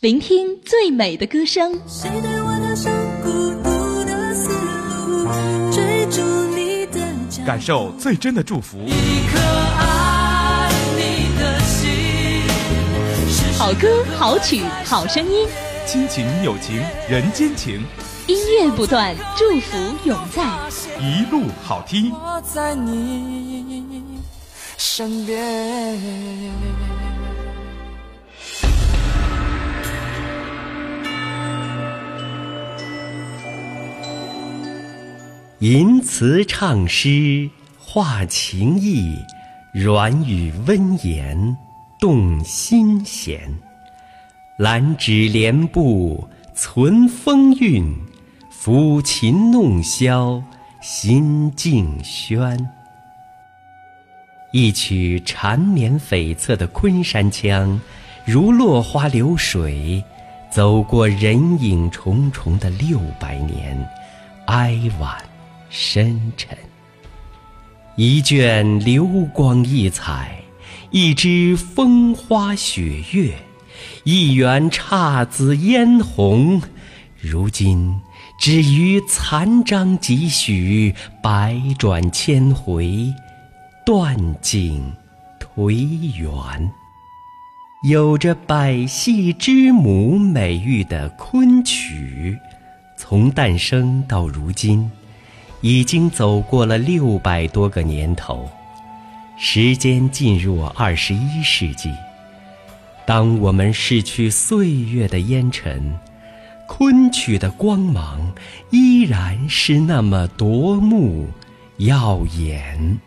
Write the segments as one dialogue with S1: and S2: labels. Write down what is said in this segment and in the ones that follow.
S1: 聆听最美的歌声。
S2: 谁带我踏上孤独的丝路，追逐你的脚
S3: 感受最真的祝福。
S2: 一颗爱你的心，是
S1: 好歌、好曲、好声音，
S3: 亲情、友情、人间情，
S1: 音乐不断，祝福永在。
S3: 一路好听。
S2: 我在你身边。
S4: 吟词唱诗话情意，软语温言动心弦。兰芷莲步存风韵，抚琴弄箫心静轩。一曲缠绵悱恻的昆山腔，如落花流水，走过人影重重的六百年，哀婉。深沉，一卷流光溢彩，一支风花雪月，一园姹紫嫣红，如今只余残章几许，百转千回，断井颓垣。有着“百戏之母”美誉的昆曲，从诞生到如今。已经走过了六百多个年头，时间进入二十一世纪。当我们逝去岁月的烟尘，昆曲的光芒依然是那么夺目、耀眼。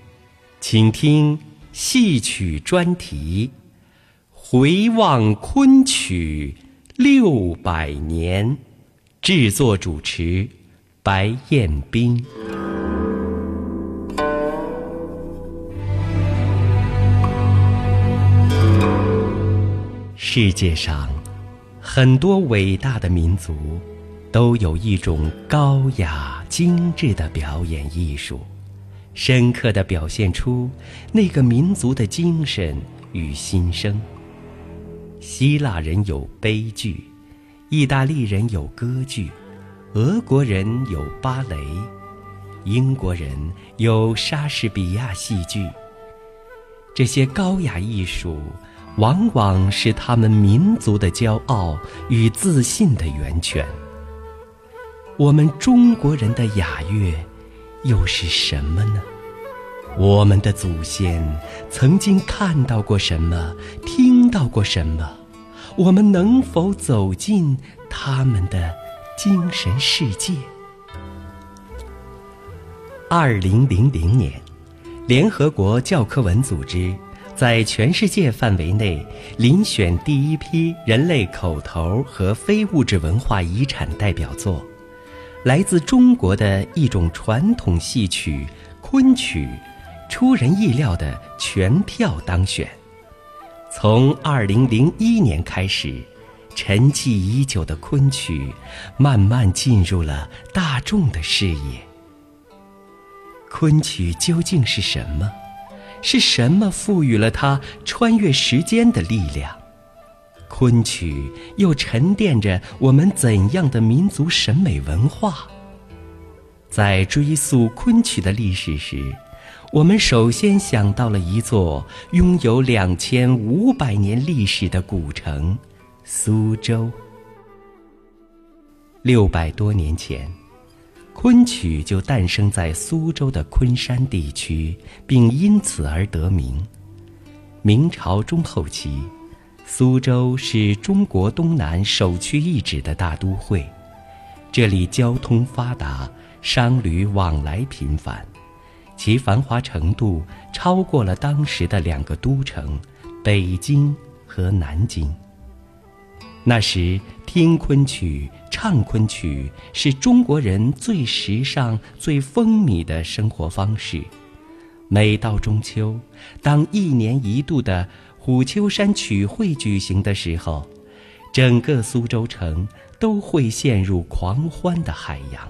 S4: 请听戏曲专题《回望昆曲六百年》，制作主持。白彦斌。世界上很多伟大的民族，都有一种高雅精致的表演艺术，深刻的表现出那个民族的精神与心声。希腊人有悲剧，意大利人有歌剧。俄国人有芭蕾，英国人有莎士比亚戏剧。这些高雅艺术，往往是他们民族的骄傲与自信的源泉。我们中国人的雅乐，又是什么呢？我们的祖先曾经看到过什么，听到过什么？我们能否走进他们的？精神世界。二零零零年，联合国教科文组织在全世界范围内遴选第一批人类口头和非物质文化遗产代表作，来自中国的一种传统戏曲昆曲，出人意料的全票当选。从二零零一年开始。沉寂已久的昆曲，慢慢进入了大众的视野。昆曲究竟是什么？是什么赋予了它穿越时间的力量？昆曲又沉淀着我们怎样的民族审美文化？在追溯昆曲的历史时，我们首先想到了一座拥有两千五百年历史的古城。苏州，六百多年前，昆曲就诞生在苏州的昆山地区，并因此而得名。明朝中后期，苏州是中国东南首屈一指的大都会，这里交通发达，商旅往来频繁，其繁华程度超过了当时的两个都城——北京和南京。那时，听昆曲、唱昆曲是中国人最时尚、最风靡的生活方式。每到中秋，当一年一度的虎丘山曲会举行的时候，整个苏州城都会陷入狂欢的海洋。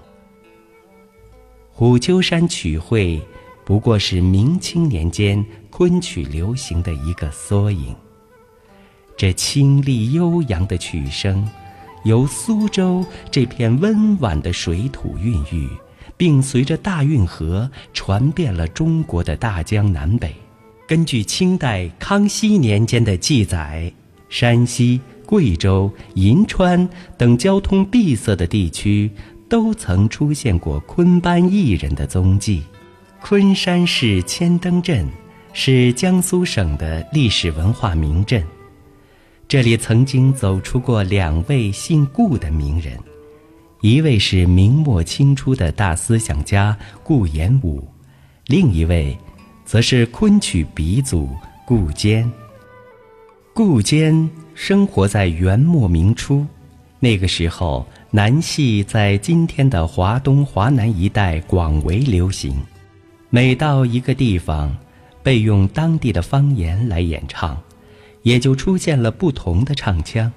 S4: 虎丘山曲会不过是明清年间昆曲流行的一个缩影。这清丽悠扬的曲声，由苏州这片温婉的水土孕育，并随着大运河传遍了中国的大江南北。根据清代康熙年间的记载，山西、贵州、银川等交通闭塞的地区，都曾出现过昆班艺人的踪迹。昆山市千灯镇是江苏省的历史文化名镇。这里曾经走出过两位姓顾的名人，一位是明末清初的大思想家顾炎武，另一位，则是昆曲鼻祖顾坚。顾坚生活在元末明初，那个时候南戏在今天的华东、华南一带广为流行，每到一个地方，被用当地的方言来演唱。也就出现了不同的唱腔，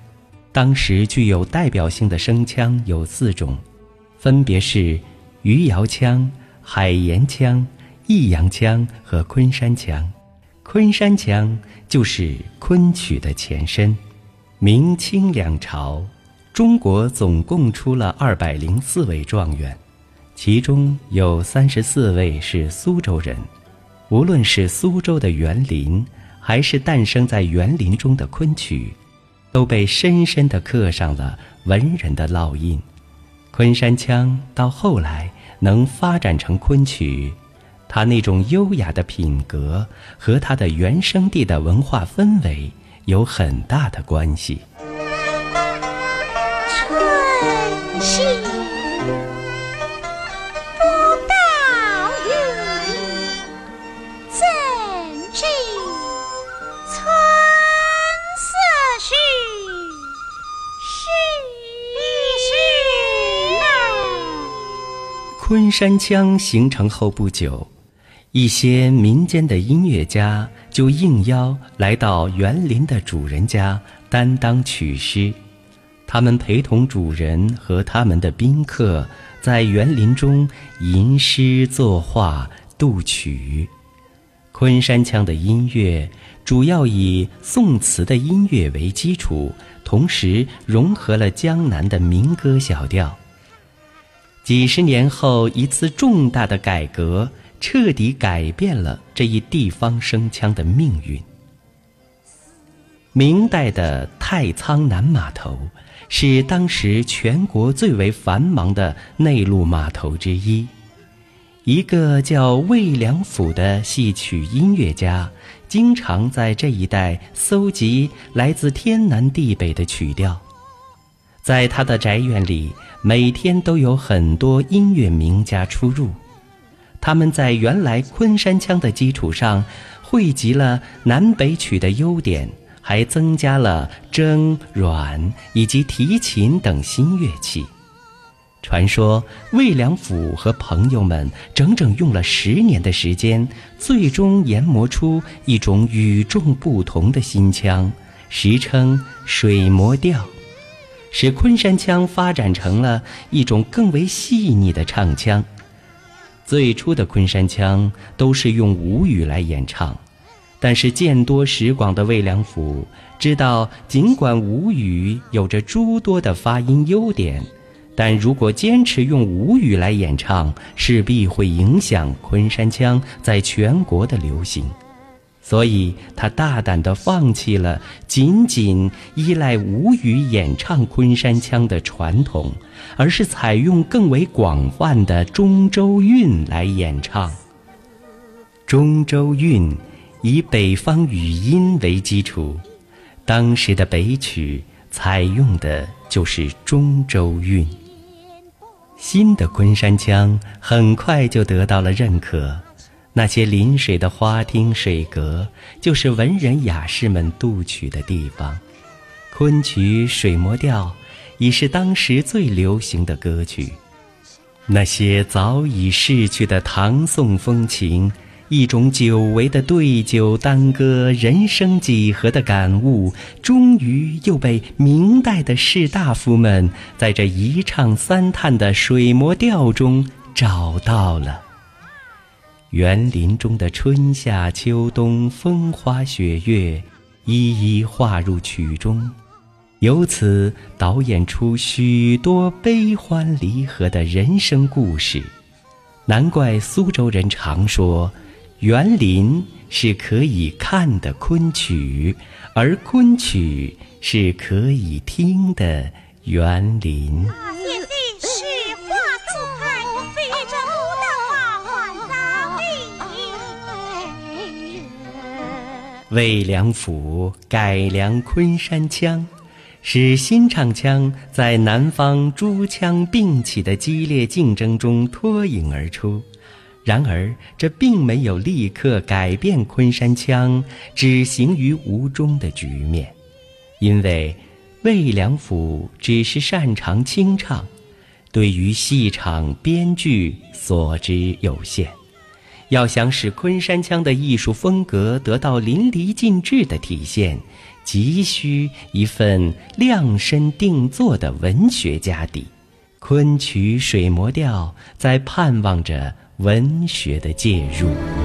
S4: 当时具有代表性的声腔有四种，分别是余姚腔、海盐腔、益阳腔和昆山腔。昆山腔就是昆曲的前身。明清两朝，中国总共出了二百零四位状元，其中有三十四位是苏州人。无论是苏州的园林。还是诞生在园林中的昆曲，都被深深地刻上了文人的烙印。昆山腔到后来能发展成昆曲，它那种优雅的品格和它的原生地的文化氛围有很大的关系。
S5: 春熙。
S4: 昆山腔形成后不久，一些民间的音乐家就应邀来到园林的主人家担当曲师，他们陪同主人和他们的宾客在园林中吟诗作画、度曲。昆山腔的音乐主要以宋词的音乐为基础，同时融合了江南的民歌小调。几十年后，一次重大的改革彻底改变了这一地方声腔的命运。明代的太仓南码头是当时全国最为繁忙的内陆码头之一。一个叫魏良辅的戏曲音乐家，经常在这一带搜集来自天南地北的曲调。在他的宅院里，每天都有很多音乐名家出入。他们在原来昆山腔的基础上，汇集了南北曲的优点，还增加了筝、阮以及提琴等新乐器。传说魏良辅和朋友们整整用了十年的时间，最终研磨出一种与众不同的新腔，时称水磨调。使昆山腔发展成了一种更为细腻的唱腔。最初的昆山腔都是用吴语来演唱，但是见多识广的魏良辅知道，尽管吴语有着诸多的发音优点，但如果坚持用吴语来演唱，势必会影响昆山腔在全国的流行。所以，他大胆地放弃了仅仅依赖吴语演唱昆山腔的传统，而是采用更为广泛的中州韵来演唱。中州韵以北方语音为基础，当时的北曲采用的就是中州韵。新的昆山腔很快就得到了认可。那些临水的花厅水阁，就是文人雅士们渡曲的地方。昆曲水磨调已是当时最流行的歌曲。那些早已逝去的唐宋风情，一种久违的对酒当歌、人生几何的感悟，终于又被明代的士大夫们在这一唱三叹的水磨调中找到了。园林中的春夏秋冬、风花雪月，一一画入曲中，由此导演出许多悲欢离合的人生故事。难怪苏州人常说，园林是可以看的昆曲，而昆曲是可以听的园林。魏良辅改良昆山腔，使新唱腔在南方诸腔并起的激烈竞争中脱颖而出。然而，这并没有立刻改变昆山腔只行于无中的局面，因为魏良辅只是擅长清唱，对于戏场编剧所知有限。要想使昆山腔的艺术风格得到淋漓尽致的体现，急需一份量身定做的文学家底。昆曲水磨调在盼望着文学的介入。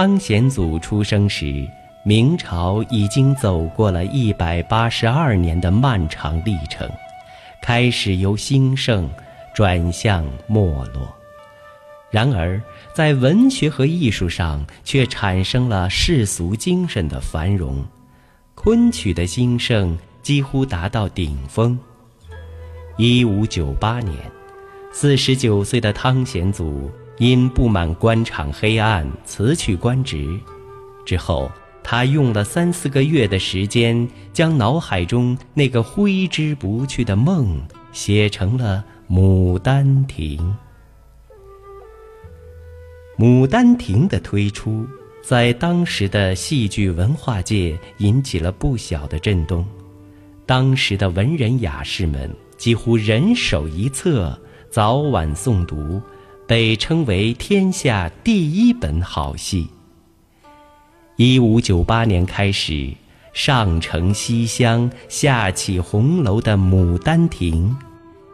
S4: 汤显祖出生时，明朝已经走过了一百八十二年的漫长历程，开始由兴盛转向没落。然而，在文学和艺术上却产生了世俗精神的繁荣，昆曲的兴盛几乎达到顶峰。一五九八年，四十九岁的汤显祖因不满官场黑暗，辞去官职。之后，他用了三四个月的时间，将脑海中那个挥之不去的梦写成了《牡丹亭》。《牡丹亭》的推出，在当时的戏剧文化界引起了不小的震动。当时的文人雅士们几乎人手一册，早晚诵读，被称为天下第一本好戏。一五九八年开始，上承西厢，下启红楼的《牡丹亭》，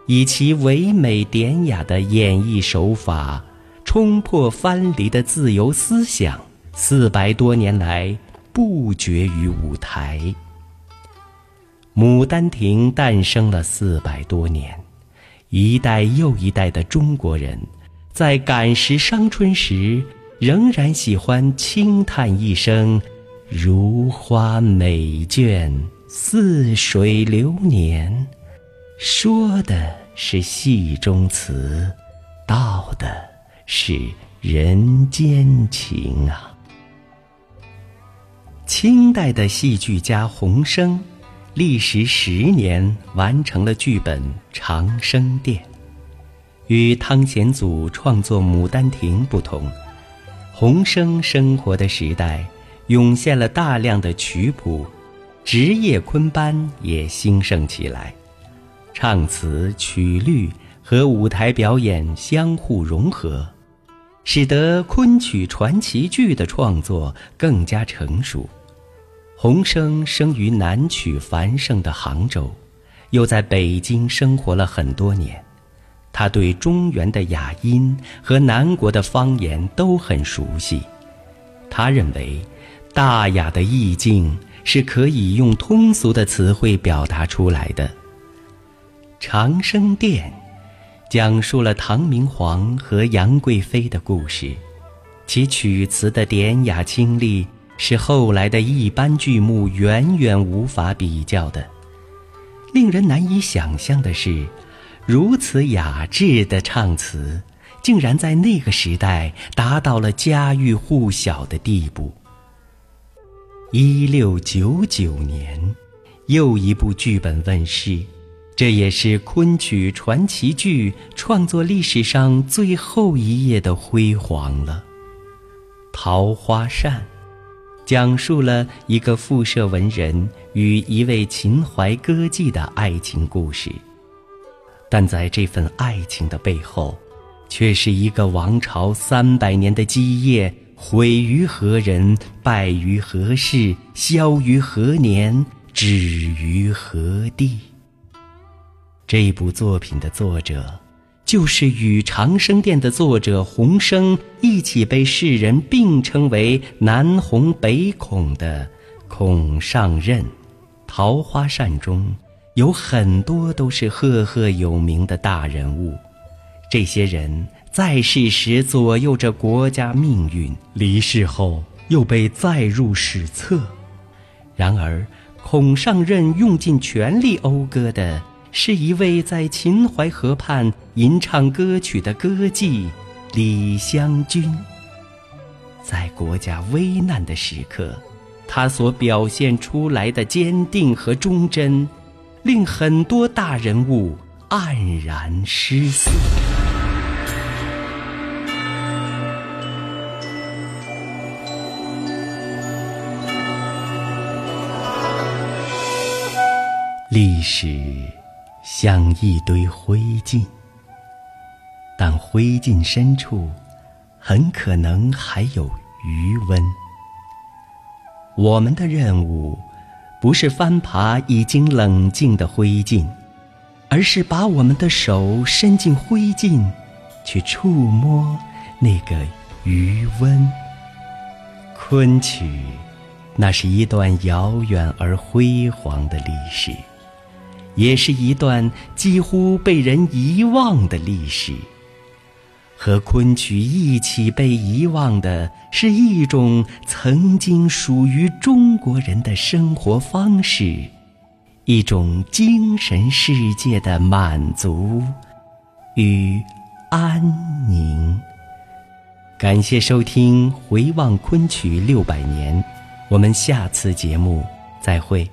S4: 以其唯美典雅的演绎手法。冲破藩篱的自由思想，四百多年来不绝于舞台。《牡丹亭》诞生了四百多年，一代又一代的中国人，在感时伤春时，仍然喜欢轻叹一声：“如花美眷，似水流年。”说的是戏中词，道的。是人间情啊！清代的戏剧家洪升，历时十年完成了剧本《长生殿》。与汤显祖创作《牡丹亭》不同，洪升生活的时代涌现了大量的曲谱，职业昆班也兴盛起来，唱词、曲律和舞台表演相互融合。使得昆曲传奇剧的创作更加成熟。洪生生于南曲繁盛的杭州，又在北京生活了很多年，他对中原的雅音和南国的方言都很熟悉。他认为，大雅的意境是可以用通俗的词汇表达出来的。《长生殿》。讲述了唐明皇和杨贵妃的故事，其曲词的典雅清丽是后来的一般剧目远远无法比较的。令人难以想象的是，如此雅致的唱词，竟然在那个时代达到了家喻户晓的地步。一六九九年，又一部剧本问世。这也是昆曲传奇剧创作历史上最后一页的辉煌了。《桃花扇》讲述了一个复社文人与一位秦淮歌妓的爱情故事，但在这份爱情的背后，却是一个王朝三百年的基业，毁于何人？败于何事？消于何年？止于何地？这部作品的作者，就是与长生殿的作者洪升一起被世人并称为南洪北孔的孔尚任。桃花扇中有很多都是赫赫有名的大人物，这些人在世时左右着国家命运，离世后又被载入史册。然而，孔尚任用尽全力讴歌的是一位在秦淮河畔吟唱歌曲的歌妓李香君。在国家危难的时刻。他所表现出来的坚定和忠贞，令很多大人物黯然失色。历史像一堆灰烬，但灰烬深处，很可能还有余温。我们的任务，不是翻爬已经冷静的灰烬，而是把我们的手伸进灰烬，去触摸那个余温。昆曲，那是一段遥远而辉煌的历史，也是一段几乎被人遗忘的历史。和昆曲一起被遗忘的是一种曾经属于中国人的生活方式，一种精神世界的满足与安宁。感谢收听《回望昆曲六百年》，我们下次节目再会。